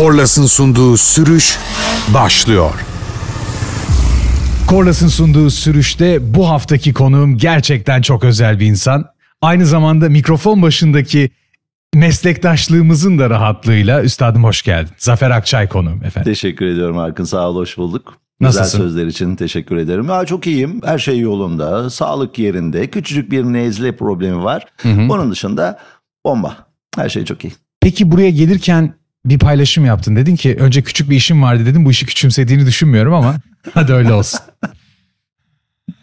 Korlas'ın sunduğu sürüş başlıyor. Korlas'ın sunduğu sürüşte bu haftaki konuğum gerçekten çok özel bir insan. Aynı zamanda mikrofon başındaki meslektaşlığımızın da rahatlığıyla üstadım hoş geldin. Zafer Akçay konuğum efendim. Teşekkür ediyorum Arkın sağ ol hoş bulduk. Nasılsın? Güzel sözler için teşekkür ederim. Ya çok iyiyim. Her şey yolunda. Sağlık yerinde. Küçücük bir nezle problemi var. Onun dışında bomba. Her şey çok iyi. Peki buraya gelirken bir paylaşım yaptın. Dedin ki önce küçük bir işim vardı dedim. Bu işi küçümsediğini düşünmüyorum ama hadi öyle olsun.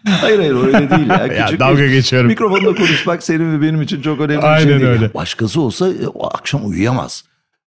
Hayır hayır öyle değil ya. Küçük dalga bir- geçiyorum. Mikrofonla konuşmak senin ve benim için çok önemli bir Aynen şey değil. öyle. Başkası olsa e, o akşam uyuyamaz.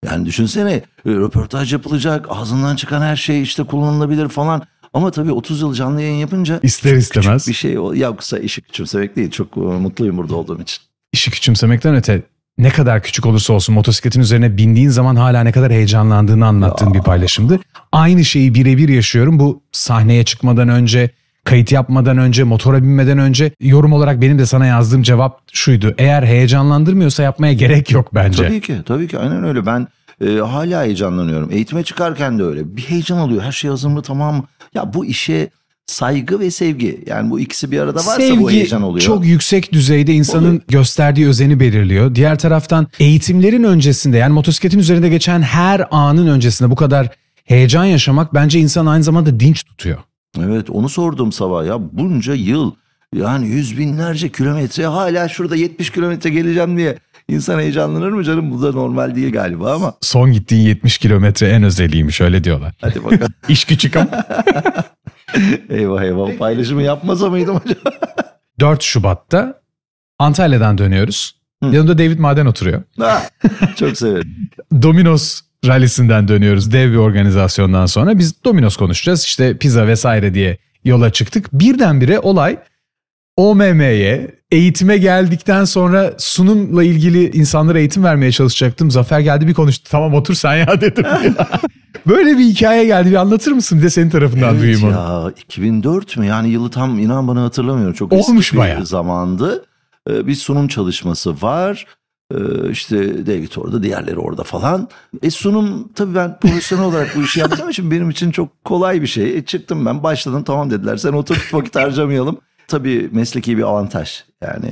Yani düşünsene e, röportaj yapılacak. Ağzından çıkan her şey işte kullanılabilir falan. Ama tabii 30 yıl canlı yayın yapınca İster istemez. küçük bir şey yoksa işi küçümsemek değil. Çok e, mutluyum burada olduğum için. İşi küçümsemekten öte ne kadar küçük olursa olsun motosikletin üzerine bindiğin zaman hala ne kadar heyecanlandığını anlattığın bir paylaşımdı. Aynı şeyi birebir yaşıyorum. Bu sahneye çıkmadan önce, kayıt yapmadan önce, motora binmeden önce yorum olarak benim de sana yazdığım cevap şuydu. Eğer heyecanlandırmıyorsa yapmaya gerek yok bence. Tabii ki tabii ki aynen öyle. Ben e, hala heyecanlanıyorum. Eğitime çıkarken de öyle. Bir heyecan oluyor. Her şey hazır mı tamam mı? Ya bu işe saygı ve sevgi. Yani bu ikisi bir arada varsa bu heyecan oluyor. çok yüksek düzeyde insanın Oluyor. gösterdiği özeni belirliyor. Diğer taraftan eğitimlerin öncesinde yani motosikletin üzerinde geçen her anın öncesinde bu kadar heyecan yaşamak bence insan aynı zamanda dinç tutuyor. Evet onu sordum sabah ya bunca yıl yani yüz binlerce kilometre hala şurada 70 kilometre geleceğim diye insan heyecanlanır mı canım? Bu da normal değil galiba ama Son gittiğin 70 kilometre en özeliymiş öyle diyorlar. hadi bakalım. İş küçük ama. eyvah eyvah paylaşımı yapmasa mıydım acaba? 4 Şubat'ta Antalya'dan dönüyoruz. Yanımda David Maden oturuyor. Ha, Çok severim. Domino's rallisinden dönüyoruz dev bir organizasyondan sonra. Biz Domino's konuşacağız işte pizza vesaire diye yola çıktık. Birdenbire olay OMM'ye eğitime geldikten sonra sunumla ilgili insanlara eğitim vermeye çalışacaktım. Zafer geldi bir konuştu. Tamam otur sen ya dedim. Böyle bir hikaye geldi. Bir anlatır mısın? Bir de senin tarafından Evet duyayım onu. ya 2004 mü yani yılı tam inan bana hatırlamıyorum. Çok eski Olmuş bir bayağı. zamandı. Ee, bir sunum çalışması var. Ee, işte David orada diğerleri orada falan. E sunum tabii ben profesyonel olarak bu işi yaptığım için benim için çok kolay bir şey. E çıktım ben başladım tamam dediler sen otur vakit harcamayalım. Tabii mesleki bir avantaj. Yani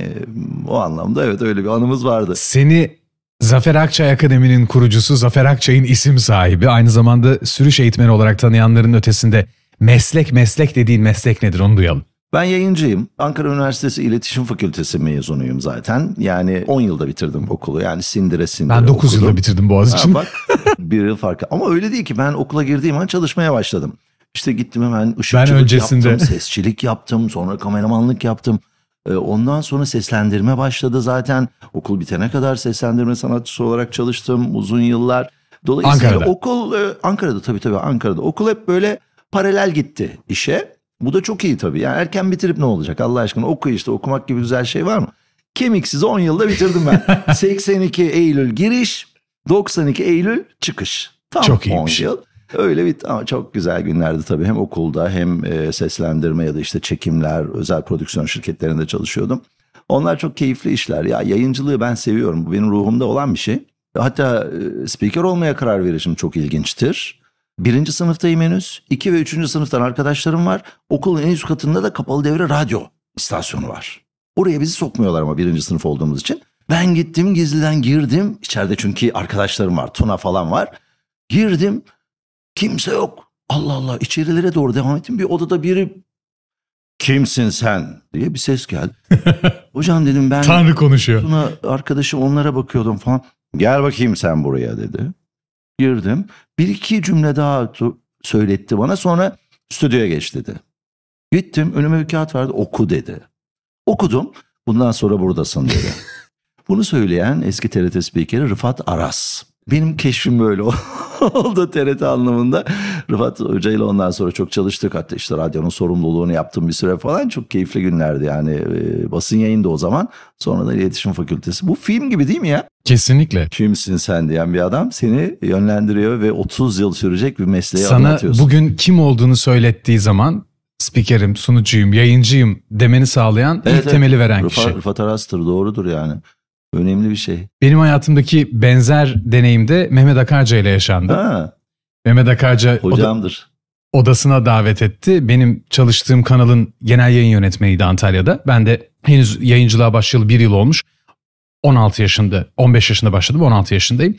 o anlamda evet öyle bir anımız vardı. Seni Zafer Akçay Akademi'nin kurucusu Zafer Akçay'ın isim sahibi. Aynı zamanda sürüş eğitmeni olarak tanıyanların ötesinde meslek meslek dediğin meslek nedir onu duyalım. Ben yayıncıyım. Ankara Üniversitesi İletişim Fakültesi mezunuyum zaten. Yani 10 yılda bitirdim okulu. Yani sindire sindire Ben 9 okudum. yılda bitirdim Boğaziçi'ni. Bak bir yıl farkı. Ama öyle değil ki ben okula girdiğim an çalışmaya başladım. İşte gittim hemen ışıkçılık Ben öncesinde- yaptım, sesçilik yaptım, sonra kameramanlık yaptım. Ee, Ondan sonra seslendirme başladı zaten. Okul bitene kadar seslendirme sanatçısı olarak çalıştım uzun yıllar. Dolayısıyla Ankara'da. okul e, Ankara'da tabii tabii Ankara'da. Okul hep böyle paralel gitti işe. Bu da çok iyi tabii. Yani erken bitirip ne olacak Allah aşkına oku işte okumak gibi güzel şey var mı? Kemiksiz 10 yılda bitirdim ben. 82 Eylül giriş, 92 Eylül çıkış. Tam Çok 10 iyiymiş. yıl. Öyle bir ama çok güzel günlerdi tabii. Hem okulda hem e, seslendirme ya da işte çekimler, özel prodüksiyon şirketlerinde çalışıyordum. Onlar çok keyifli işler. Ya yayıncılığı ben seviyorum. Bu benim ruhumda olan bir şey. Hatta e, spiker olmaya karar verişim çok ilginçtir. Birinci sınıftayım henüz. İki ve üçüncü sınıftan arkadaşlarım var. Okulun en üst katında da kapalı devre radyo istasyonu var. Oraya bizi sokmuyorlar ama birinci sınıf olduğumuz için. Ben gittim gizliden girdim. İçeride çünkü arkadaşlarım var. Tuna falan var. Girdim. Kimse yok. Allah Allah içerilere doğru devam ettim. Bir odada biri kimsin sen diye bir ses geldi. Hocam dedim ben Tanrı konuşuyor. Tuna arkadaşım onlara bakıyordum falan. Gel bakayım sen buraya dedi. Girdim. Bir iki cümle daha söyletti bana. Sonra stüdyoya geç dedi. Gittim önüme bir kağıt vardı oku dedi. Okudum. Bundan sonra buradasın dedi. Bunu söyleyen eski TRT spikeri Rıfat Aras. Benim keşfim böyle oldu TRT anlamında. Rıfat Hoca ile ondan sonra çok çalıştık. Hatta işte radyonun sorumluluğunu yaptım bir süre falan. Çok keyifli günlerdi yani. E, basın yayında o zaman. Sonra da iletişim fakültesi. Bu film gibi değil mi ya? Kesinlikle. Kimsin sen diyen bir adam seni yönlendiriyor ve 30 yıl sürecek bir mesleğe Sana atıyorsun. bugün kim olduğunu söylettiği zaman spikerim, sunucuyum, yayıncıyım demeni sağlayan ilk temeli veren Rıfa- kişi. Rıfat Aras'tır doğrudur yani. Önemli bir şey. Benim hayatımdaki benzer deneyim de Mehmet Akarca ile yaşandı. Ha, Mehmet Akarca oda- hocamdır. odasına davet etti. Benim çalıştığım kanalın genel yayın yönetmeniydi Antalya'da. Ben de henüz yayıncılığa başlayalı bir yıl olmuş. 16 yaşında, 15 yaşında başladım, 16 yaşındayım.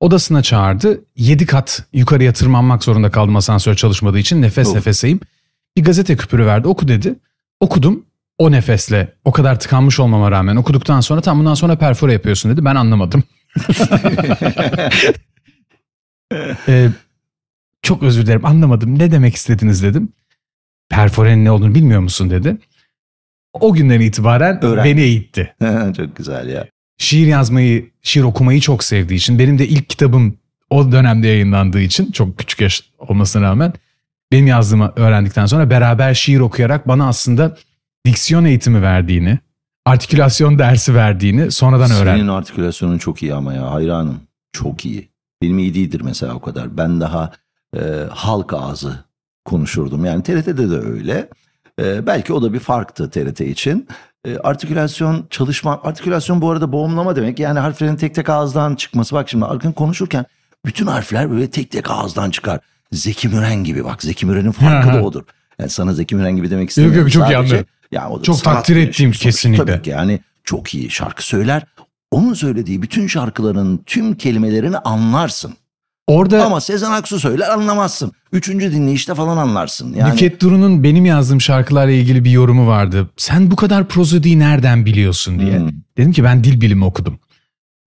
Odasına çağırdı. 7 kat yukarıya tırmanmak zorunda kaldım asansör çalışmadığı için. Nefes Of. nefeseyim. Bir gazete küpürü verdi. Oku dedi. Okudum. O nefesle o kadar tıkanmış olmama rağmen okuduktan sonra tam bundan sonra perfore yapıyorsun dedi. Ben anlamadım. Ee, çok özür dilerim anlamadım. Ne demek istediniz dedim. Perforenin ne olduğunu bilmiyor musun dedi. O günden itibaren Öğren. beni eğitti. Çok güzel ya. Şiir yazmayı, şiir okumayı çok sevdiği için. Benim de ilk kitabım o dönemde yayınlandığı için çok küçük yaş olmasına rağmen benim yazdığımı öğrendikten sonra beraber şiir okuyarak bana aslında diksiyon eğitimi verdiğini, artikülasyon dersi verdiğini sonradan öğrendim. Senin artikülasyonun çok iyi ama ya hayranım. Çok iyi. Benim iyi değildir mesela o kadar. Ben daha e, halk ağzı konuşurdum. Yani TRT'de de öyle. E, belki o da bir farktı TRT için. E, artikülasyon çalışma, artikülasyon bu arada boğumlama demek. Yani harflerin tek tek ağızdan çıkması. Bak şimdi Arkın konuşurken bütün harfler böyle tek tek ağızdan çıkar. Zeki Müren gibi bak Zeki Müren'in farkı da odur. Yani sana Zeki Müren gibi demek istemiyorum. yok, çok iyi Sadece- anlıyorum. Ya o da Çok takdir ettiğim Sonuçta kesinlikle. Tabii ki yani çok iyi şarkı söyler. Onun söylediği bütün şarkıların tüm kelimelerini anlarsın. Orada Ama Sezen Aksu söyler anlamazsın. Üçüncü dinleyişte falan anlarsın. Yani Nükhet Duru'nun benim yazdığım şarkılarla ilgili bir yorumu vardı. Sen bu kadar prozodiyi nereden biliyorsun diye. Hmm. Dedim ki ben dil bilimi okudum.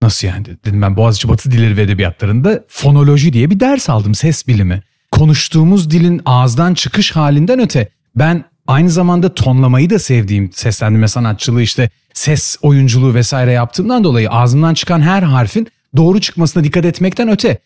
Nasıl yani? Dedim ben Boğaziçi Batı Dilleri ve Edebiyatlarında fonoloji diye bir ders aldım ses bilimi. Konuştuğumuz dilin ağızdan çıkış halinden öte ben aynı zamanda tonlamayı da sevdiğim seslendirme sanatçılığı işte ses oyunculuğu vesaire yaptığımdan dolayı ağzımdan çıkan her harfin doğru çıkmasına dikkat etmekten öte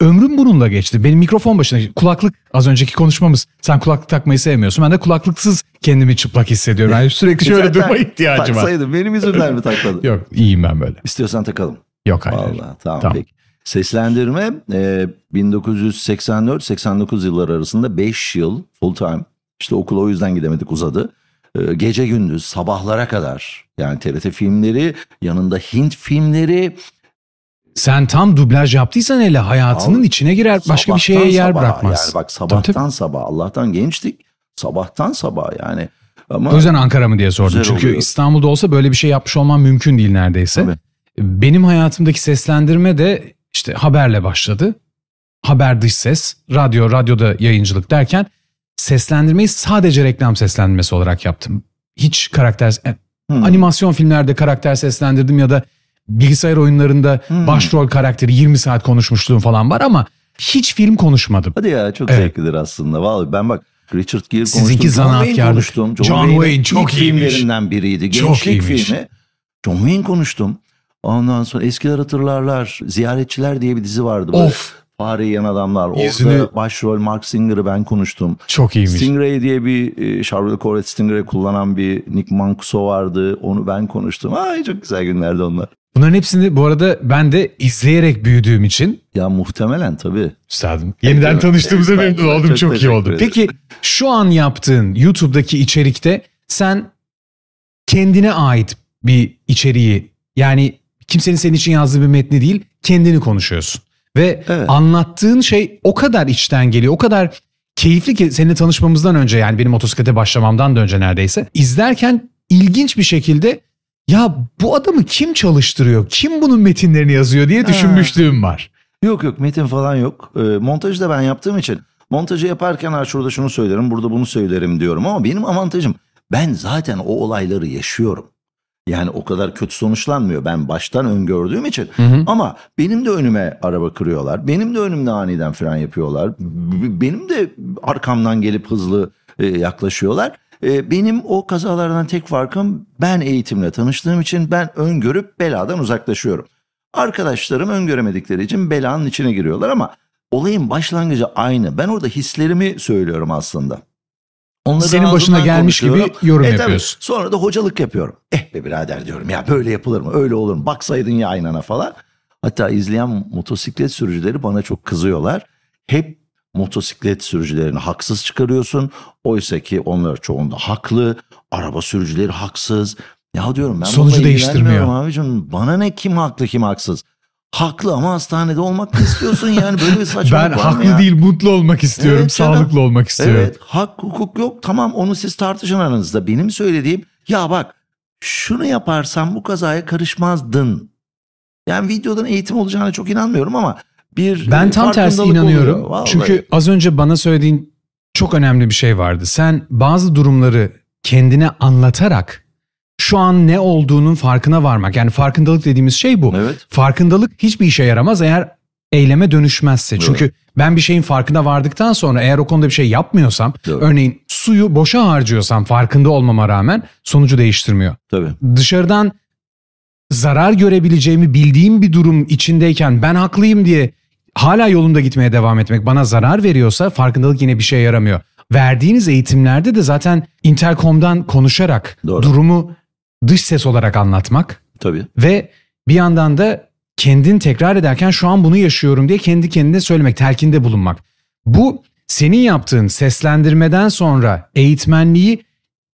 ömrüm bununla geçti. Benim mikrofon başına kulaklık az önceki konuşmamız sen kulaklık takmayı sevmiyorsun. Ben de kulaklıksız kendimi çıplak hissediyorum. Yani sürekli şöyle durma ihtiyacım var. Taksaydın benim yüzümden mi takmadın? Yok iyiyim ben böyle. İstiyorsan takalım. Yok hayır. Vallahi tamam, Tamam. peki. Seslendirme e, 1984-89 yılları arasında 5 yıl full time. İşte okula o yüzden gidemedik uzadı. E, gece gündüz sabahlara kadar yani TRT filmleri yanında Hint filmleri Sen tam dublaj yaptıysan hele hayatının Abi, içine girer başka bir şeye yer sabaha, bırakmaz. Yani bak sabahtan Tabii, sabah Allah'tan gençtik sabahtan sabah yani. Ama O yüzden Ankara mı diye sordum. Çünkü oluyor. İstanbul'da olsa böyle bir şey yapmış olman mümkün değil neredeyse. Tabii. Benim hayatımdaki seslendirme de işte haberle başladı. Haber dış ses, radyo, radyoda yayıncılık derken seslendirmeyi sadece reklam seslendirmesi olarak yaptım. Hiç karakter, e, Hmm. animasyon filmlerde karakter seslendirdim ya da bilgisayar oyunlarında Hmm. başrol karakteri 20 saat konuşmuşluğum falan var ama hiç film konuşmadım. Hadi ya çok Evet. zevklidir aslında. Vallahi ben bak Richard Gere konuştum. Sizinki John Wayne zanaatkarlık. konuştum. John Wayne'in Wayne çok iyiymiş. filmlerinden biriydi. Çok Gençlik iyiymiş. filmi. John Wayne konuştum. Ondan sonra eskiler hatırlarlar. Ziyaretçiler diye bir dizi vardı. Böyle Of Fare yiyen adamlar. Yüzünü- Orada başrol Mark Singer'ı ben konuştum. çok iyiymiş. Stingray diye bir e, Charles Corvette Stingray kullanan bir Nick Mancuso vardı. Onu ben konuştum. Ay çok güzel günlerdi onlar. Bunların hepsini bu arada ben de izleyerek büyüdüğüm için Ya muhtemelen tabii. Üstadım. Yeniden Evet. tanıştığımıza Evet, memnun oldum. çok Çok, iyi oldu. Peki şu an yaptığın YouTube'daki içerikte sen kendine ait bir içeriği yani kimsenin senin için yazdığı bir metni değil kendini konuşuyorsun. Ve Evet. anlattığın şey o kadar içten geliyor. O kadar keyifli ki seninle tanışmamızdan önce yani benim motosiklete başlamamdan da önce neredeyse izlerken ilginç bir şekilde ya bu adamı kim çalıştırıyor? Kim bunun metinlerini yazıyor diye düşünmüşlüğüm var. Yok yok metin falan yok. Ee, montajı da ben yaptığım için montajı yaparken ha şurada şunu söylerim burada bunu söylerim diyorum ama benim avantajım ben zaten o olayları yaşıyorum. Yani o kadar kötü sonuçlanmıyor ben baştan öngördüğüm için. Ama benim de önüme araba kırıyorlar. Benim de önümde aniden fren yapıyorlar. Benim de arkamdan gelip hızlı e, yaklaşıyorlar. E, benim o kazalardan tek farkım ben eğitimle tanıştığım için ben öngörüp beladan uzaklaşıyorum. Arkadaşlarım öngöremedikleri için belanın içine giriyorlar ama olayın başlangıcı aynı. Ben orada hislerimi söylüyorum aslında. Onların Senin başına gelmiş gibi yorum E tabii, yapıyorsun. Sonra da hocalık yapıyorum. Eh be birader diyorum ya böyle yapılır mı öyle olur mu baksaydın ya aynana falan. Hatta izleyen motosiklet sürücüleri bana çok kızıyorlar. Hep motosiklet sürücülerini haksız çıkarıyorsun. Oysa ki onlar çoğunda haklı. Araba sürücüleri haksız. Ya diyorum ben Sonucu değiştirmiyor. abicim. Bana ne kim haklı kim haksız. Haklı ama hastanede olmak istiyorsun yani böyle bir saçmalık Ben var haklı ya? değil mutlu olmak istiyorum. Evet canım. sağlıklı olmak istiyorum. Evet hak hukuk yok tamam onu siz tartışın aranızda. Benim söylediğim ya bak şunu yaparsan bu kazaya karışmazdın. Yani videodan eğitim olacağına çok inanmıyorum ama bir Ben e, tam tersi farkındalık inanıyorum. Vallahi. Çünkü az önce bana söylediğin çok önemli bir şey vardı. Sen bazı durumları kendine anlatarak şu an ne olduğunun farkına varmak. Yani farkındalık dediğimiz şey bu. Evet. Farkındalık hiçbir işe yaramaz eğer eyleme dönüşmezse. Doğru. Çünkü ben bir şeyin farkına vardıktan sonra eğer o konuda bir şey yapmıyorsam, Doğru. örneğin suyu boşa harcıyorsam farkında olmama rağmen sonucu değiştirmiyor. Tabii. Dışarıdan zarar görebileceğimi bildiğim bir durum içindeyken ben haklıyım diye hala yolunda gitmeye devam etmek bana zarar veriyorsa farkındalık yine bir şeye yaramıyor. Verdiğiniz eğitimlerde de zaten interkomdan konuşarak Doğru. durumu dış ses olarak anlatmak Tabii. ve bir yandan da kendin tekrar ederken şu an bunu yaşıyorum diye kendi kendine söylemek, telkinde bulunmak. Bu senin yaptığın seslendirmeden sonra eğitmenliği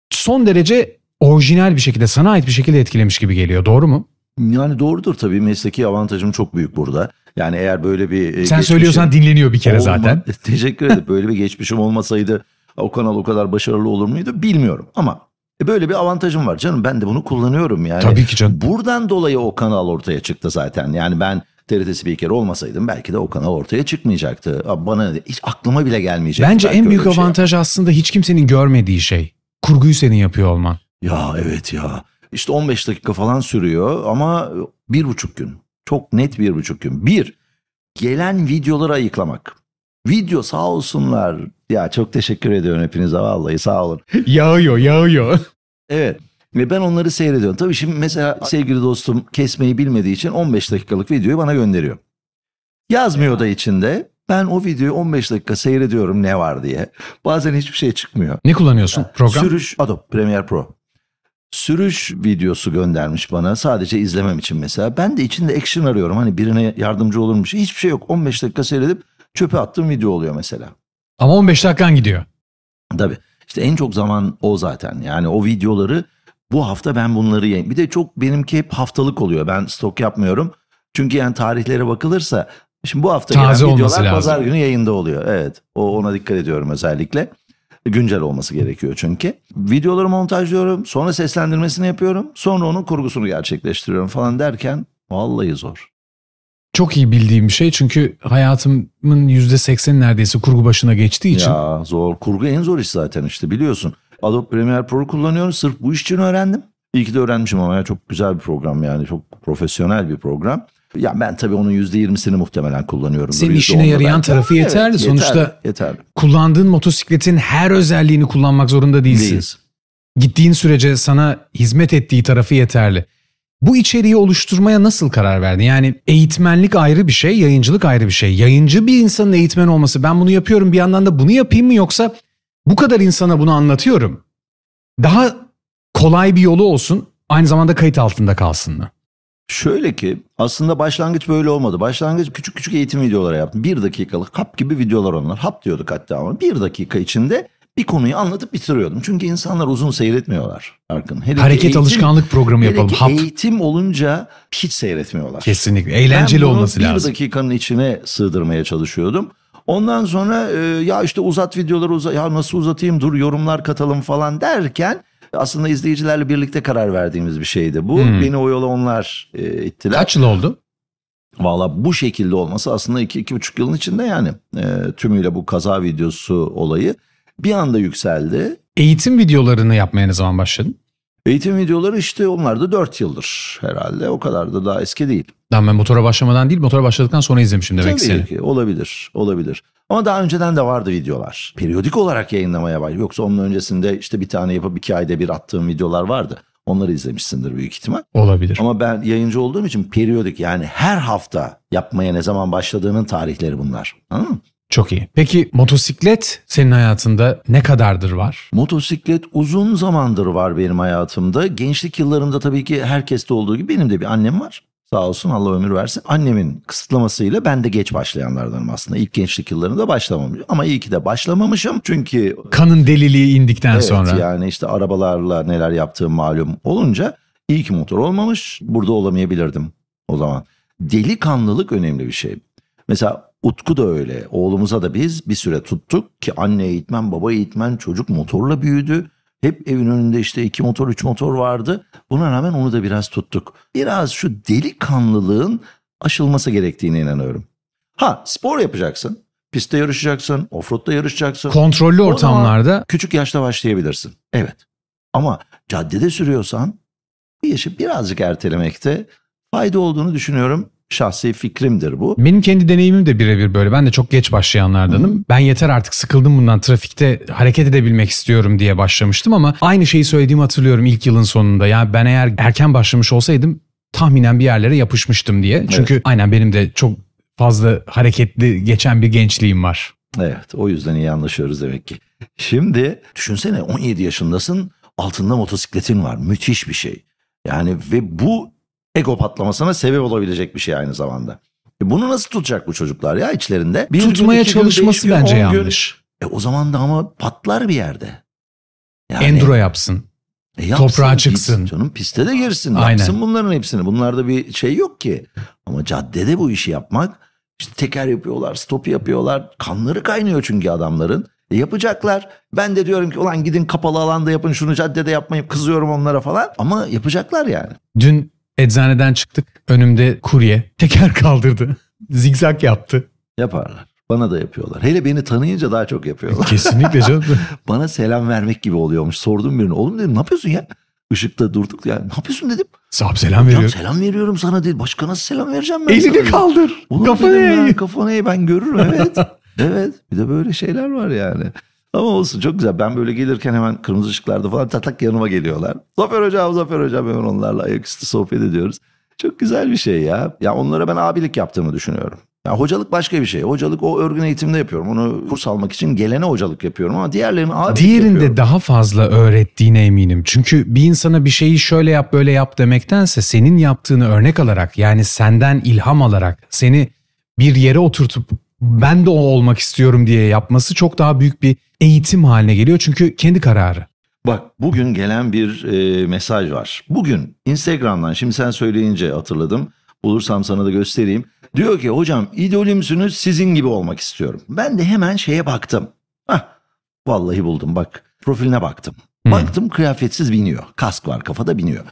son derece orijinal bir şekilde, sana ait bir şekilde etkilemiş gibi geliyor. Doğru mu? Yani doğrudur tabii mesleki avantajım çok büyük burada. Yani eğer böyle bir e, Sen söylüyorsan dinleniyor bir kere olma- zaten. Teşekkür ederim. Böyle bir geçmişim olmasaydı o kanal o kadar başarılı olur muydu bilmiyorum. Ama e, böyle bir avantajım var canım. Ben de bunu kullanıyorum yani. Tabii ki canım. Buradan dolayı o kanal ortaya çıktı zaten. Yani ben TRT spiker olmasaydım belki de o kanal ortaya çıkmayacaktı. Bana hiç aklıma bile gelmeyecekti. Bence en büyük şey. avantaj aslında hiç kimsenin görmediği şey. Kurguyu senin yapıyor olman. Ya evet ya. İşte 15 dakika falan sürüyor ama bir buçuk gün. Çok net bir buçuk gün. Bir, gelen videoları ayıklamak. Video sağ olsunlar. Ya çok teşekkür ediyorum hepinize vallahi sağ olun. Yağıyor, yağıyor. Evet. Ve ben onları seyrediyorum. Tabii şimdi mesela sevgili dostum kesmeyi bilmediği için 15 dakikalık videoyu bana gönderiyor. Yazmıyor da içinde. Ben o videoyu 15 dakika seyrediyorum ne var diye. Bazen hiçbir şey çıkmıyor. Ne kullanıyorsun? Program? Sürüş Adobe Premiere Pro. Sürüş videosu göndermiş bana sadece izlemem için mesela. Ben de içinde action arıyorum. Hani birine yardımcı olurmuş. Hiçbir şey yok. 15 dakika seyredip çöpe attığım video oluyor mesela. Ama 15 dakikan gidiyor. Tabii. İşte en çok zaman o zaten. Yani o videoları bu hafta ben bunları yayın. Bir de çok benimki hep haftalık oluyor. Ben stok yapmıyorum. Çünkü yani tarihlere bakılırsa şimdi bu hafta Taze gelen videolar lazım. pazar günü yayında oluyor. Evet. O ona dikkat ediyorum özellikle. Güncel olması gerekiyor çünkü. Videoları montajlıyorum. Sonra seslendirmesini yapıyorum. Sonra onun kurgusunu gerçekleştiriyorum falan derken vallahi zor. Çok iyi bildiğim bir şey çünkü hayatımın %80'i neredeyse kurgu başına geçtiği için. Ya zor. Kurgu en zor iş zaten işte biliyorsun. Adobe Premiere Pro kullanıyorum. Sırf bu iş için öğrendim. İyi ki de öğrenmişim ama ya çok güzel bir program yani. Çok profesyonel bir program. Ya ben tabii onun %20'sini muhtemelen kullanıyorum. Senin işine yarayan tarafı yeterli. Sonuçta- yeterli. Kullandığın motosikletin her özelliğini kullanmak zorunda değilsin. Değiliz. Gittiğin sürece sana hizmet ettiği tarafı yeterli. Bu içeriği oluşturmaya nasıl karar verdin? Yani eğitmenlik ayrı bir şey, yayıncılık ayrı bir şey. Yayıncı bir insanın eğitmen olması, ben bunu yapıyorum bir yandan da bunu yapayım mı yoksa bu kadar insana bunu anlatıyorum. Daha kolay bir yolu olsun, aynı zamanda kayıt altında kalsın mı? Şöyle ki aslında başlangıç böyle olmadı. Başlangıç küçük küçük eğitim videoları yaptım. Bir dakikalık hap gibi videolar onlar. Hap diyorduk hatta ama bir dakika içinde bir konuyu anlatıp bitiriyordum. Çünkü insanlar uzun seyretmiyorlar. Arkın. Hele Hareket eğitim- alışkanlık programı yapalım. Hap. Eğitim olunca hiç seyretmiyorlar. Kesinlikle. Eğlenceli olması bir lazım. dakikanın içine sığdırmaya çalışıyordum. Ondan sonra e, ya işte uzat videoları uza ya nasıl uzatayım dur yorumlar katalım falan derken aslında izleyicilerle birlikte karar verdiğimiz bir şeydi. Bu Hmm. beni o yola onlar e, ittiler. Kaç yıl oldu? Valla bu şekilde olması aslında iki, iki buçuk yılın içinde yani e, tümüyle bu kaza videosu olayı bir anda yükseldi. Eğitim videolarını yapmaya ne zaman başladın? Eğitim videoları işte onlar da dört yıldır herhalde o kadar da daha eski değil. Daha ben motora başlamadan değil, motora başladıktan sonra izlemişim demek Tabii seni. ki olabilir olabilir. Ama daha önceden de vardı videolar. Periyodik olarak yayınlamaya başladı. Yoksa onun öncesinde işte bir tane yapıp iki ayda bir attığım videolar vardı. Onları izlemişsindir büyük ihtimal. Olabilir. Ama ben yayıncı olduğum için periyodik yani her hafta yapmaya ne zaman başladığının tarihleri bunlar. Anladın mı? Çok iyi. Peki motosiklet senin hayatında ne kadardır var? Motosiklet uzun zamandır var benim hayatımda. Gençlik yıllarımda tabii ki herkeste olduğu gibi benim de bir annem var. Sağ olsun Allah ömür versin. Annemin kısıtlamasıyla ben de geç başlayanlardanım aslında. İlk gençlik yıllarında başlamamışım. Ama iyi ki de başlamamışım. Çünkü Kanın deliliği indikten evet sonra. yani işte arabalarla neler yaptığım malum olunca İyi ki motor olmamış. Burada olamayabilirdim o zaman. Delikanlılık önemli bir şey. Mesela Utku da öyle. Oğlumuza da biz bir süre tuttuk ki anne eğitmen, baba eğitmen, çocuk motorla büyüdü. Hep evin önünde işte iki motor, üç motor vardı. Buna rağmen onu da biraz tuttuk. Biraz şu delikanlılığın aşılması gerektiğine inanıyorum. Ha spor yapacaksın. Pistte yarışacaksın, offroad'da yarışacaksın. Kontrollü ortamlarda Küçük yaşta başlayabilirsin. Evet. Ama caddede sürüyorsan bir yaşı birazcık ertelemekte fayda olduğunu düşünüyorum. Şahsi fikrimdir bu. benim kendi deneyimim de birebir böyle. Ben de çok geç başlayanlardanım. Ben yeter artık sıkıldım bundan trafikte hareket edebilmek istiyorum diye başlamıştım ama aynı şeyi söylediğimi hatırlıyorum ilk yılın sonunda. Yani ben eğer erken başlamış olsaydım tahminen bir yerlere yapışmıştım diye. Çünkü aynen benim de çok fazla hareketli geçen bir gençliğim var. Evet o yüzden iyi anlaşıyoruz demek ki. Şimdi düşünsene 17 yaşındasın altında motosikletin var. Müthiş bir şey. Yani ve bu ego patlamasına sebep olabilecek bir şey aynı zamanda. E bunu nasıl tutacak bu çocuklar ya içlerinde? Bir Tutmaya gün, çalışması gün, bence on gün. yanlış. E o zaman da ama patlar bir yerde. Yani, Enduro yapsın. e yapsın, toprağa çıksın. Canım piste de girsin. Aynen. Yapsın bunların hepsini. Bunlarda bir şey yok ki. Ama caddede bu işi yapmak işte teker yapıyorlar, stop yapıyorlar. Kanları kaynıyor çünkü adamların. E yapacaklar. Ben de diyorum ki ulan gidin kapalı alanda yapın şunu caddede yapmayın kızıyorum onlara falan. Ama yapacaklar yani. Dün eczaneden çıktık. Önümde kurye teker kaldırdı. Zigzag yaptı. Yaparlar. Bana da yapıyorlar. Hele beni tanıyınca daha çok yapıyorlar. Kesinlikle canım. Bana selam vermek gibi oluyormuş. Sordum birine. Oğlum dedim ne yapıyorsun ya? Işıkta durduk ya. Ne yapıyorsun dedim. Sahip selam veriyor. selam veriyorum sana dedi. Başka nasıl selam vereceğim ben sana Elini dedi. kaldır. Dedim ya, eğ. Kafanı eğ ben görürüm evet. evet bir de böyle şeyler var yani. Ama olsun çok güzel. Ben böyle gelirken hemen kırmızı ışıklarda falan tatak yanıma geliyorlar. Zafer hocam Zafer hocam hemen onlarla ayaküstü sohbet ediyoruz. Çok güzel bir şey ya. Ya onlara ben abilik yaptığımı düşünüyorum. Ya hocalık başka bir şey. Hocalık o örgün eğitimde yapıyorum. Onu kurs almak için gelene hocalık yapıyorum ama diğerlerini abilik Diğerinde yapıyorum. daha fazla öğrettiğine eminim. Çünkü bir insana bir şeyi şöyle yap böyle yap demektense senin yaptığını örnek alarak yani senden ilham alarak seni bir yere oturtup ben de o olmak istiyorum diye yapması çok daha büyük bir eğitim haline geliyor. Çünkü kendi kararı. Bak bugün gelen bir e, mesaj var. Bugün Instagram'dan şimdi sen söyleyince hatırladım. Bulursam sana da göstereyim. Diyor ki hocam idolümsünüz sizin gibi olmak istiyorum. Ben de hemen şeye baktım. Hah vallahi buldum bak profiline baktım. Hmm. Baktım kıyafetsiz biniyor. Kask var kafada biniyor.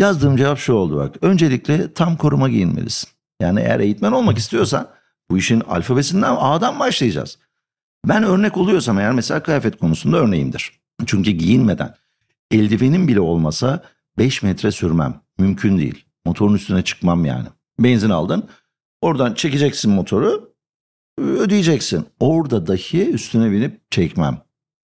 Yazdığım cevap şu oldu bak. Öncelikle tam koruma giyinmelisin. Yani eğer eğitmen olmak istiyorsan bu işin alfabesinden A'dan başlayacağız. Ben örnek oluyorsam eğer mesela kıyafet konusunda örneğimdir. Çünkü giyinmeden eldivenim bile olmasa 5 metre sürmem. Mümkün değil. Motorun üstüne çıkmam yani. Benzin aldın. Oradan çekeceksin motoru. Ödeyeceksin. Orada dahi üstüne binip çekmem.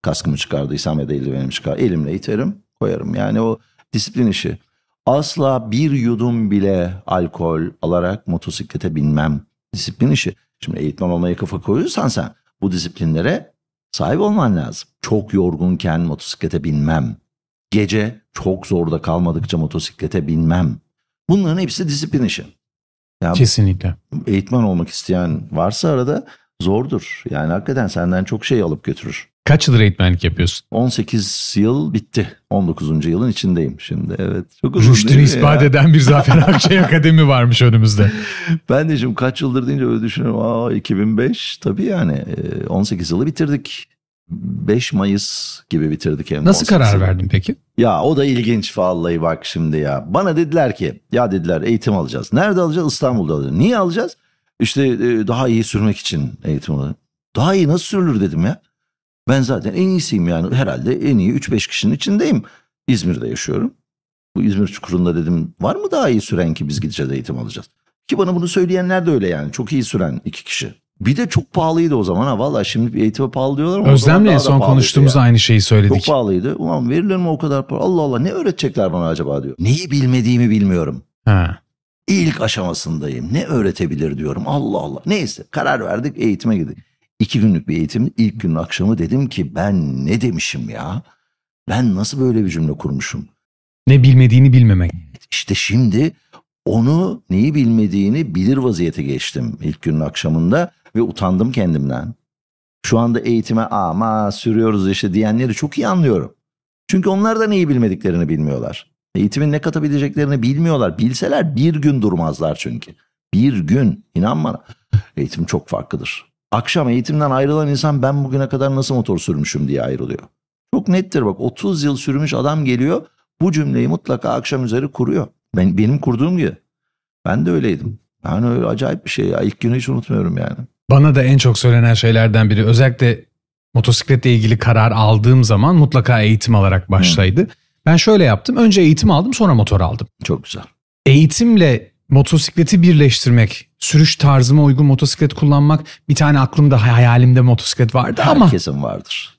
Kaskımı çıkardıysam ya da eldivenimi çıkar. Elimle iterim koyarım. Yani o disiplin işi. Asla bir yudum bile alkol alarak motosiklete binmem. Disiplin işi. Şimdi eğitmen olmaya kafa koyuyorsan sen bu disiplinlere sahip olman lazım. Çok yorgunken motosiklete binmem. Gece çok zorda kalmadıkça motosiklete binmem. Bunların hepsi disiplin işi. Ya Kesinlikle. eğitmen olmak isteyen varsa arada zordur. Yani hakikaten senden çok şey alıp götürür. Kaç yıldır eğitmenlik yapıyorsun? 18 yıl bitti. 19. yılın içindeyim şimdi. Evet. Çok uzun Rüştünü ispat ya? eden bir Zafer Akçay Akademi varmış önümüzde. Ben de şimdi kaç yıldır deyince öyle düşünüyorum. Aa 2005 tabii yani e, 18 yılı bitirdik. 5 Mayıs gibi bitirdik hem Nasıl 18 karar verdin peki? Ya o da ilginç vallahi bak şimdi ya. Bana dediler ki ya dediler eğitim alacağız. Nerede alacağız? İstanbul'da alacağız. Niye alacağız? İşte e, daha iyi sürmek için eğitim alacağız. Daha iyi nasıl sürülür dedim ya. Ben zaten en iyisiyim yani herhalde en iyi 3-5 kişinin içindeyim. İzmir'de yaşıyorum. Bu İzmir çukurunda dedim var mı daha iyi süren ki biz gideceğiz eğitim alacağız. Ki bana bunu söyleyenler de öyle yani çok iyi süren iki kişi. Bir de çok pahalıydı o zaman ha valla şimdi bir eğitime pahalı diyorlar ama Özlem'le en son pahalıydı konuştuğumuzda yani. aynı şeyi Çok söyledik. pahalıydı. Ulan verilir mi o kadar para? Allah Allah ne öğretecekler bana acaba diyor. Neyi bilmediğimi bilmiyorum. Ha. İlk aşamasındayım. Ne öğretebilir diyorum. Allah Allah. Neyse karar verdik eğitime gittik. İki günlük bir eğitim. İlk günün akşamı dedim ki ben ne demişim ya? Ben nasıl böyle bir cümle kurmuşum? Ne bilmediğini bilmemek. İşte şimdi onu neyi bilmediğini bilir vaziyete geçtim ilk günün akşamında ve utandım kendimden. Şu anda eğitime ama sürüyoruz işte diyenleri çok iyi anlıyorum. Çünkü onlar da neyi bilmediklerini bilmiyorlar. Eğitimin ne katabileceklerini bilmiyorlar. Bilseler bir gün durmazlar çünkü. Bir gün inan bana. Eğitim çok farklıdır. Akşam eğitimden ayrılan insan ben bugüne kadar nasıl motor sürmüşüm diye ayrılıyor. Çok nettir bak 30 yıl sürmüş adam geliyor bu cümleyi mutlaka akşam üzeri kuruyor. Ben, benim kurduğum gibi. Ben de öyleydim. Yani öyle acayip bir şey ya. İlk günü hiç unutmuyorum yani. Bana da en çok söylenen şeylerden biri özellikle motosikletle ilgili karar aldığım zaman mutlaka eğitim alarak başlaydı. Ben şöyle yaptım. Önce eğitim aldım sonra motor aldım. Çok güzel. Eğitimle motosikleti birleştirmek, sürüş tarzıma uygun motosiklet kullanmak bir tane aklımda hayalimde motosiklet vardı ama Herkesin vardır.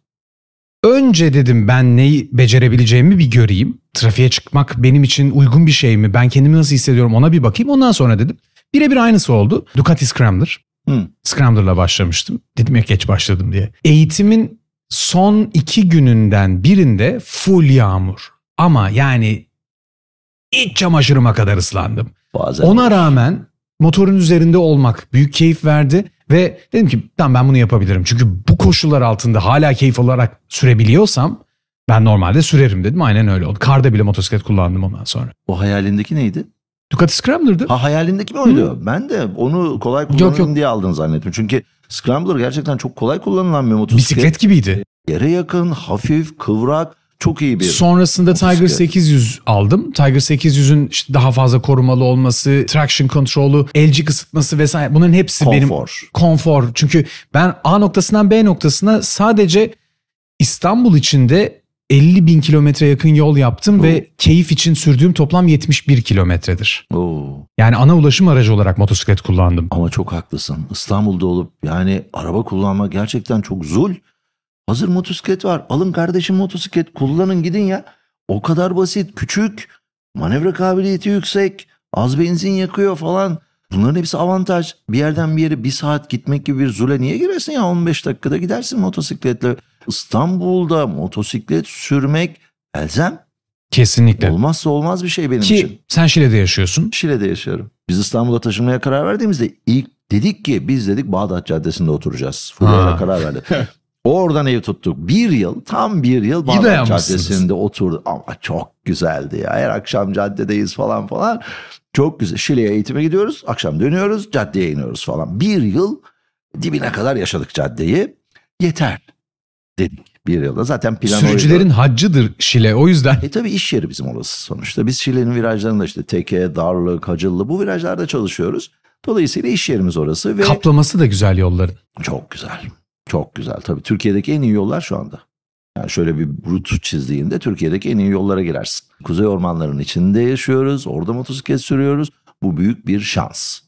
önce dedim ben neyi becerebileceğimi bir göreyim. Trafiğe çıkmak benim için uygun bir şey mi? Ben kendimi nasıl hissediyorum ona bir bakayım. Ondan sonra dedim. Birebir aynısı oldu. Ducati Scrambler. Hı. Scrambler'la başlamıştım. Dedim ya geç başladım diye. Eğitimin son iki gününden birinde full yağmur. Ama yani iç çamaşırıma kadar ıslandım. Bazen Ona olur. rağmen motorun üzerinde olmak büyük keyif verdi ve dedim ki tamam ben bunu yapabilirim. Çünkü bu koşullar altında hala keyif olarak sürebiliyorsam ben normalde sürerim dedim. Aynen öyle oldu. Karda bile motosiklet kullandım ondan sonra. O hayalindeki neydi? Ducati Scrambler'dı. Ha hayalindeki mi oydu? Ben de onu kolay kullanırım yok. diye aldın zannettim. Çünkü Scrambler gerçekten çok kolay kullanılan bir motosiklet. Bisiklet gibiydi. Yere yakın, hafif, kıvrak, çok iyi bir. Sonrasında Tiger motosiklet. 800 aldım. Tiger 800'ün işte daha fazla korumalı olması, traction control'u, elcik ısıtması vesaire bunların hepsi benim Konfor. konfor. Çünkü ben A noktasından B noktasına sadece İstanbul içinde 50 bin kilometre yakın yol yaptım ve keyif için sürdüğüm toplam 71 kilometredir. Oo. Yani ana ulaşım aracı olarak motosiklet kullandım. Ama çok haklısın. İstanbul'da olup yani araba kullanmak gerçekten çok zul. Hazır motosiklet var. Alın kardeşim motosiklet kullanın gidin ya. O kadar basit, küçük, manevra kabiliyeti yüksek, az benzin yakıyor falan. Bunların hepsi avantaj. Bir yerden bir yere bir saat gitmek gibi bir zule niye giresin ya? 15 dakikada gidersin motosikletle. İstanbul'da motosiklet sürmek elzem. Kesinlikle. Olmazsa olmaz bir şey benim için. Ki sen Şile'de yaşıyorsun. Şile'de yaşıyorum. Biz İstanbul'a taşınmaya karar verdiğimizde ilk dedik ki biz dedik Bağdat Caddesi'nde oturacağız. Fulya'yla karar verdik. Oradan ev tuttuk. Bir yıl, tam bir yıl Bağdat. Caddesi'nde oturduk. Ama çok güzeldi ya. Her akşam caddedeyiz falan falan. Çok güzel. Şile'ye eğitime gidiyoruz. Akşam dönüyoruz. Caddeye iniyoruz falan. Bir yıl dibine kadar yaşadık caddeyi. Yeter dedik bir yılda. Zaten plan oydu. Sürücülerin haccıdır Şile. O yüzden E tabii iş yeri bizim orası sonuçta. Biz Şile'nin virajlarında işte Teke, Darlık, Hacıllı bu virajlarda çalışıyoruz. Dolayısıyla iş yerimiz orası ve kaplaması da güzel yolların. çok güzel. Çok güzel. Tabii Türkiye'deki en iyi yollar şu anda. Yani şöyle bir rut çizdiğinde Türkiye'deki en iyi yollara girersin. Kuzey ormanlarının içinde yaşıyoruz. Orada motosiklet sürüyoruz. Bu büyük bir şans.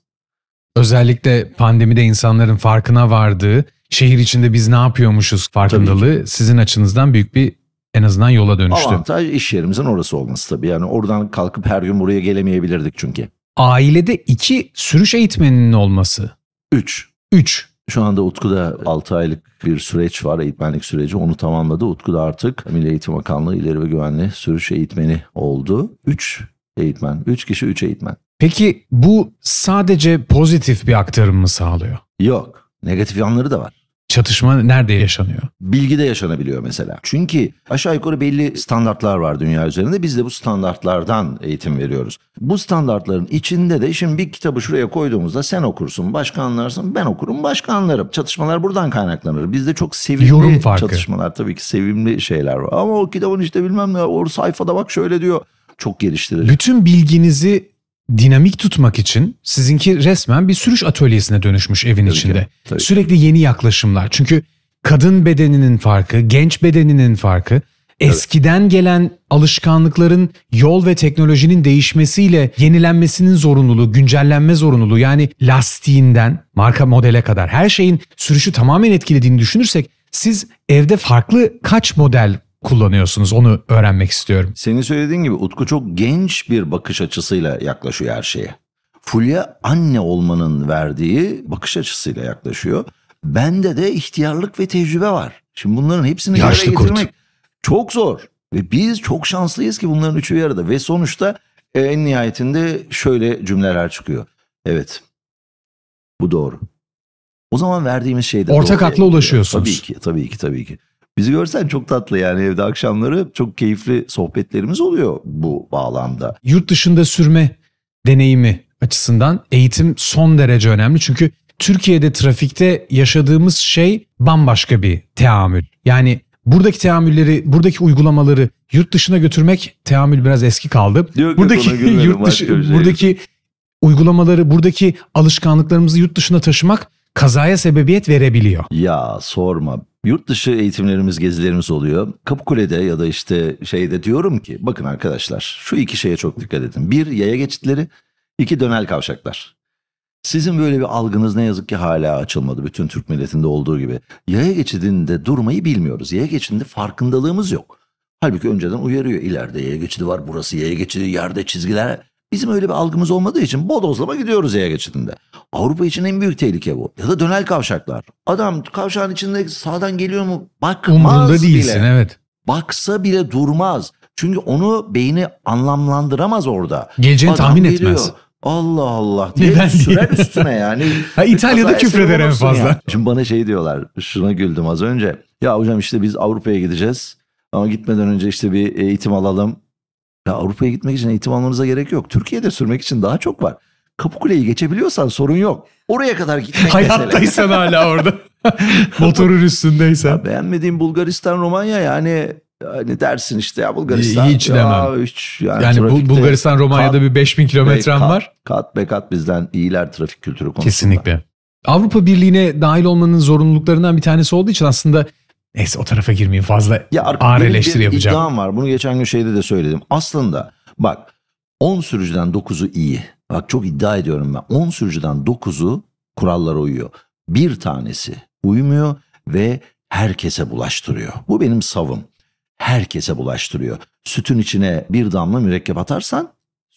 Özellikle pandemide insanların farkına vardığı, şehir içinde biz ne yapıyormuşuz farkındalığı sizin açınızdan büyük bir en azından yola dönüştü. Avantaj iş yerimizin orası olması tabii. Yani oradan kalkıp her gün buraya gelemeyebilirdik çünkü. Ailede iki sürüş eğitmeninin olması. Üç. Üç. Şu anda Utku'da 6 aylık bir süreç var, eğitmenlik süreci. Onu tamamladı. Utku da artık Milli Eğitim Bakanlığı İleri ve Güvenli Sürüş Eğitmeni oldu. 3 eğitmen, 3 kişi 3 eğitmen. Peki bu sadece pozitif bir aktarım mı sağlıyor? Yok, negatif yanları da var. Çatışma nerede yaşanıyor? Bilgi de yaşanabiliyor mesela. Çünkü aşağı yukarı belli standartlar var dünya üzerinde. Biz de bu standartlardan eğitim veriyoruz. Bu standartların içinde de şimdi bir kitabı şuraya koyduğumuzda sen okursun, başka anlarsın, ben okurum, başka anlarım. Çatışmalar buradan kaynaklanır. Bizde çok sevimli Yorum farkı. çatışmalar tabii ki sevimli şeyler var. Ama o kitabın işte bilmem ne o sayfada bak şöyle diyor. Çok geliştirici. Bütün bilginizi dinamik tutmak için sizinki resmen bir sürüş atölyesine dönüşmüş evin Tabii ki, içinde. tabii ki. Sürekli yeni yaklaşımlar. Çünkü kadın bedeninin farkı, genç bedeninin farkı, eskiden gelen alışkanlıkların yol ve teknolojinin değişmesiyle yenilenmesinin zorunluluğu, güncellenme zorunluluğu yani lastiğinden marka modele kadar her şeyin sürüşü tamamen etkilediğini düşünürsek siz evde farklı kaç model kullanıyorsunuz onu öğrenmek istiyorum. Senin söylediğin gibi Utku çok genç bir bakış açısıyla yaklaşıyor her şeye. Fulya anne olmanın verdiği bakış açısıyla yaklaşıyor. Bende de ihtiyarlık ve tecrübe var. Şimdi bunların hepsini Yaşlı araya kurt. getirmek çok zor. Ve biz çok şanslıyız ki bunların üçü bir arada. Ve sonuçta e, en nihayetinde şöyle cümleler çıkıyor. Evet bu doğru. O zaman verdiğimiz şey de Ortak doğru. akla ulaşıyorsunuz. Tabii ki tabii ki tabii ki. Bizi görsen çok tatlı yani evde akşamları çok keyifli sohbetlerimiz oluyor bu bağlamda. Yurt dışında sürme deneyimi açısından eğitim son derece önemli. Çünkü Türkiye'de trafikte yaşadığımız şey bambaşka bir teamül. Yani buradaki teamülleri, buradaki uygulamaları yurt dışına götürmek teamül biraz eski kaldı. Yok, yok, buradaki gülmedim, yurt dışı şey. buradaki uygulamaları, buradaki alışkanlıklarımızı yurt dışına taşımak kazaya sebebiyet verebiliyor. Ya sorma. Yurt dışı eğitimlerimiz, gezilerimiz oluyor. Kapıkule'de ya da işte şeyde diyorum ki bakın arkadaşlar şu iki şeye çok dikkat edin. Bir yaya geçitleri, iki dönel kavşaklar. Sizin böyle bir algınız ne yazık ki hala açılmadı bütün Türk milletinde olduğu gibi. Yaya geçidinde durmayı bilmiyoruz. Yaya geçidinde farkındalığımız yok. Halbuki önceden uyarıyor. İleride yaya geçidi var, burası yaya geçidi, yerde çizgiler. Bizim öyle bir algımız olmadığı için bodozlama gidiyoruz yaya geçidinde. Avrupa için en büyük tehlike bu. Ya da dönel kavşaklar. Adam kavşağın içinde sağdan geliyor mu bakmaz Umrunda değilsin bile. evet. Baksa bile durmaz. Çünkü onu beyni anlamlandıramaz orada. Geleceğini Adam tahmin geliyor. etmez. Allah Allah diye Neden sürer diye. üstüne yani. Ha, İtalya'da küfreder en fazla. ya. Şimdi bana şey diyorlar şuna güldüm az önce. Ya hocam işte biz Avrupa'ya gideceğiz ama gitmeden önce işte bir eğitim alalım. Ya Avrupa'ya gitmek için eğitim almanıza gerek yok. Türkiye'de sürmek için daha çok var. Kapıkuleyi geçebiliyorsan sorun yok. Oraya kadar gitmek. Hayattaysan hala orada. Motorun üstündeysen. Ya beğenmediğim Bulgaristan, Romanya yani hani dersin işte ya Bulgaristan. Hiç ya, demem. Hiç, yani, Yani bu trafikte Bulgaristan Romanya'da kat bir 5000 kilometren var. Kat be kat bizden iyiler trafik kültürü konusunda. Kesinlikle. Avrupa Birliği'ne dahil olmanın zorunluluklarından bir tanesi olduğu için aslında neyse o tarafa girmeyeyim fazla Ya ağır eleştiri yapacağım. iddiam var. Bunu geçen gün şeyde de söyledim. Aslında bak 10 sürücüden 9'u iyi. Bak çok iddia ediyorum ben. 10 sürücüden 9'u kurallara uyuyor. Bir tanesi uymuyor ve herkese bulaştırıyor. Bu benim savım. Herkese bulaştırıyor. Sütün içine bir damla mürekkep atarsan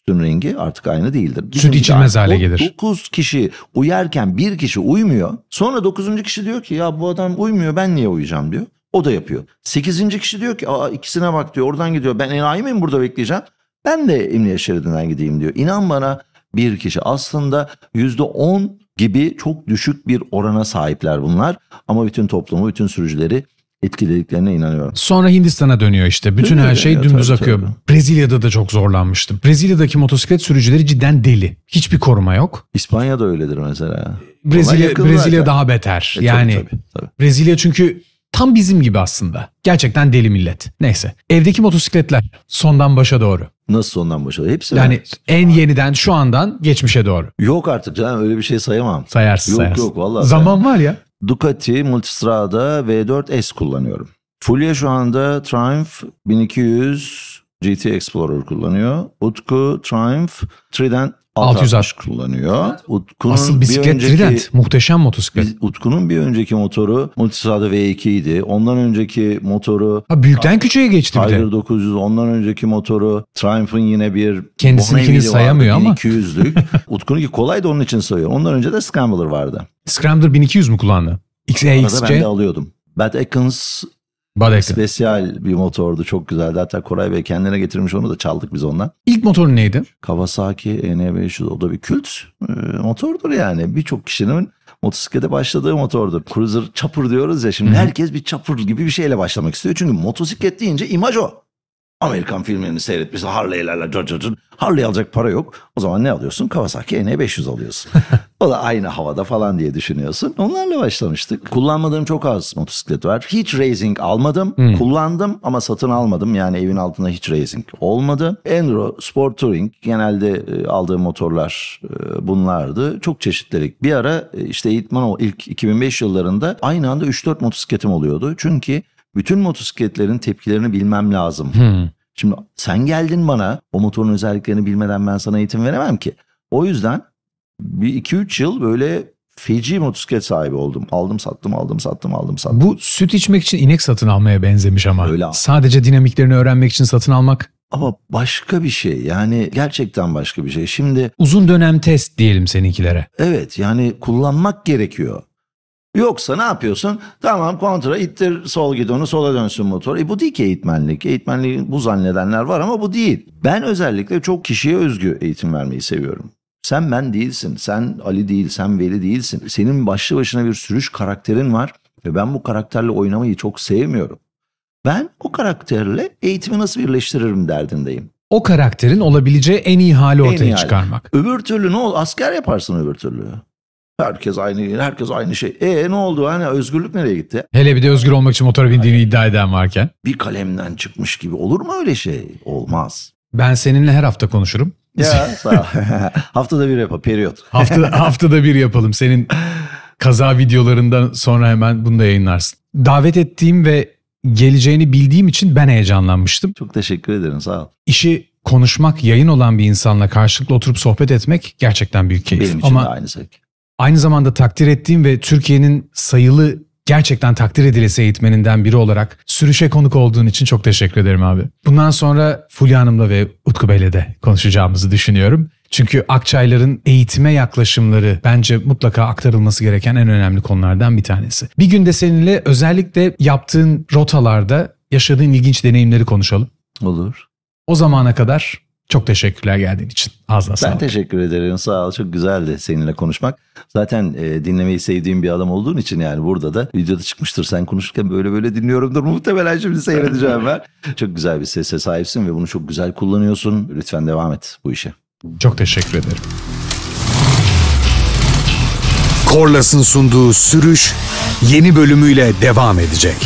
sütün rengi artık aynı değildir. Bizimki de içilmez hale gelir. 9 kişi uyarken bir kişi uymuyor. Sonra 9. kişi diyor ki ya bu adam uymuyor ben niye uyuyacağım diyor. O da yapıyor. 8. kişi diyor ki aa ikisine bak diyor oradan gidiyor. Ben enayi miyim burada bekleyeceğim? Ben de emniyet şeridinden gideyim diyor. İnan bana bir kişi aslında %10 gibi çok düşük bir orana sahipler bunlar. Ama bütün toplumu, bütün sürücüleri etkilediklerine inanıyorum. Sonra Hindistan'a dönüyor işte. Bütün Dönüyor, her şey dönüyor, dümdüz tabii, akıyor. tabii. Brezilya'da da çok zorlanmıştım. Brezilya'daki motosiklet sürücüleri cidden deli. Hiçbir koruma yok. İspanya da öyledir mesela. Brezilya Brezilya zaten. daha beter. E, yani tabii, tabii, tabii. Brezilya çünkü tam bizim gibi aslında. Gerçekten deli millet. Neyse. Evdeki motosikletler sondan başa doğru. Nasıl sondan başlıyor? Hepsi Yani mi? en yeniden şu andan geçmişe doğru. Yok artık canım öyle bir şey sayamam. Sayarsın Yok, sayarsın. yok, vallahi Zaman var ya. Ducati Multistrada V4S kullanıyorum. Fulya şu anda Triumph 1200 GT Explorer kullanıyor. Utku Triumph Trident 660 kullanıyor. Utku'nun Asıl bisiklet bir önceki, Trident. Muhteşem motosiklet. Biz- Utku'nun bir önceki motoru Multistrada V2 idi. Ondan önceki motoru Ha, büyükten küçüğe geçti bir de. Tiger 900, ondan önceki motoru Triumph'ın yine bir Kendisininkini Bonneville'i vardı, sayamıyor ama. 1200'lük. Utku'nunki kolay da onun için sayıyor. Ondan önce de Scrambler vardı. Scrambler 1200 mu kullandı? Arada ben de alıyordum. Bad Atkins Badek. Spesyal bir motordu çok güzeldi. Hatta Koray Bey kendine getirmiş onu da çaldık biz ondan. İlk motorun neydi? Kawasaki NE500 o da bir kült e, motordur yani. Birçok kişinin motosiklete başladığı motordur. Cruiser chopper diyoruz ya şimdi herkes bir chopper gibi bir şeyle başlamak istiyor. Çünkü motosiklet deyince imaj o. Amerikan filmlerini seyretmiş Harley'lerle cır. Harley alacak para yok. O zaman ne alıyorsun? Kawasaki NE500 alıyorsun. o da aynı havada falan diye düşünüyorsun. Onlarla başlamıştık. Kullanmadığım çok az motosiklet var. Hiç racing almadım. Kullandım ama satın almadım. Yani evin altında hiç racing olmadı. Enduro, Sport Touring genelde e, aldığım motorlar e, bunlardı. Çok çeşitlilik. Bir ara e, işte eğitmen o ilk 2005 yıllarında aynı anda 3-4 motosikletim oluyordu. Çünkü bütün motosikletlerin tepkilerini bilmem lazım. Şimdi sen geldin bana o motorun özelliklerini bilmeden ben sana eğitim veremem ki. O yüzden bir 2-3 yıl böyle feci motosiklet sahibi oldum. Aldım sattım aldım sattım aldım sattım. Bu süt içmek için inek satın almaya benzemiş ama. Öyle. Sadece dinamiklerini öğrenmek için satın almak Ama başka bir şey yani gerçekten başka bir şey. Şimdi uzun dönem test diyelim seninkilere. evet yani kullanmak gerekiyor. Yoksa ne yapıyorsun? Tamam kontra ittir sol gidonu sola dönsün motor. E bu değil ki eğitmenlik. Eğitmenliği bu zannedenler var ama bu değil. Ben özellikle çok kişiye özgü eğitim vermeyi seviyorum. Sen ben değilsin. Sen Ali değil, sen Veli değilsin. Senin başlı başına bir sürüş karakterin var ve ben bu karakterle oynamayı çok sevmiyorum. Ben o karakterle eğitimi nasıl birleştiririm derdindeyim. O karakterin olabileceği en iyi hali En ortaya iyi hali. çıkarmak. Öbür türlü ne ol? Asker yaparsın öbür türlü. Herkes aynı, herkes aynı şey. E ne oldu? Hani özgürlük nereye gitti? Hele bir de özgür olmak için motora bindiğini iddia eden varken. Bir kalemden çıkmış gibi olur mu öyle şey? Olmaz. Ben seninle her hafta konuşurum. Ya sağ ol. Haftada bir yap, periyot. Hafta, haftada bir yapalım. Senin kaza videolarından sonra hemen bunu da yayınlarsın. Davet ettiğim ve geleceğini bildiğim için ben heyecanlanmıştım. Çok teşekkür ederim sağ ol. İşi konuşmak, yayın olan bir insanla karşılıklı oturup sohbet etmek gerçekten büyük keyif. Benim için Ama de aynı zevk. Aynı zamanda takdir ettiğim ve Türkiye'nin sayılı gerçekten takdir edilesi eğitmeninden biri olarak sürüşe konuk olduğun için çok teşekkür ederim abi. Bundan sonra Fulya Hanım'la ve Utku Bey'le de konuşacağımızı düşünüyorum. Çünkü Akçaylar'ın eğitime yaklaşımları bence mutlaka aktarılması gereken en önemli konulardan bir tanesi. Bir gün de seninle özellikle yaptığın rotalarda yaşadığın ilginç deneyimleri konuşalım. Olur. O zamana kadar çok teşekkürler geldiğin için. Ağzına Ben sağlık. teşekkür ederim sağ ol. Çok güzeldi seninle konuşmak. Zaten e, dinlemeyi sevdiğim bir adam olduğun için yani burada da videoda çıkmıştır. Sen konuşurken böyle böyle dinliyorumdur. Muhtemelen şimdi seyredeceğim ben. Çok güzel bir sese sahipsin ve bunu çok güzel kullanıyorsun. Lütfen devam et bu işe. Çok teşekkür ederim. Korlas'ın sunduğu sürüş yeni bölümüyle devam edecek.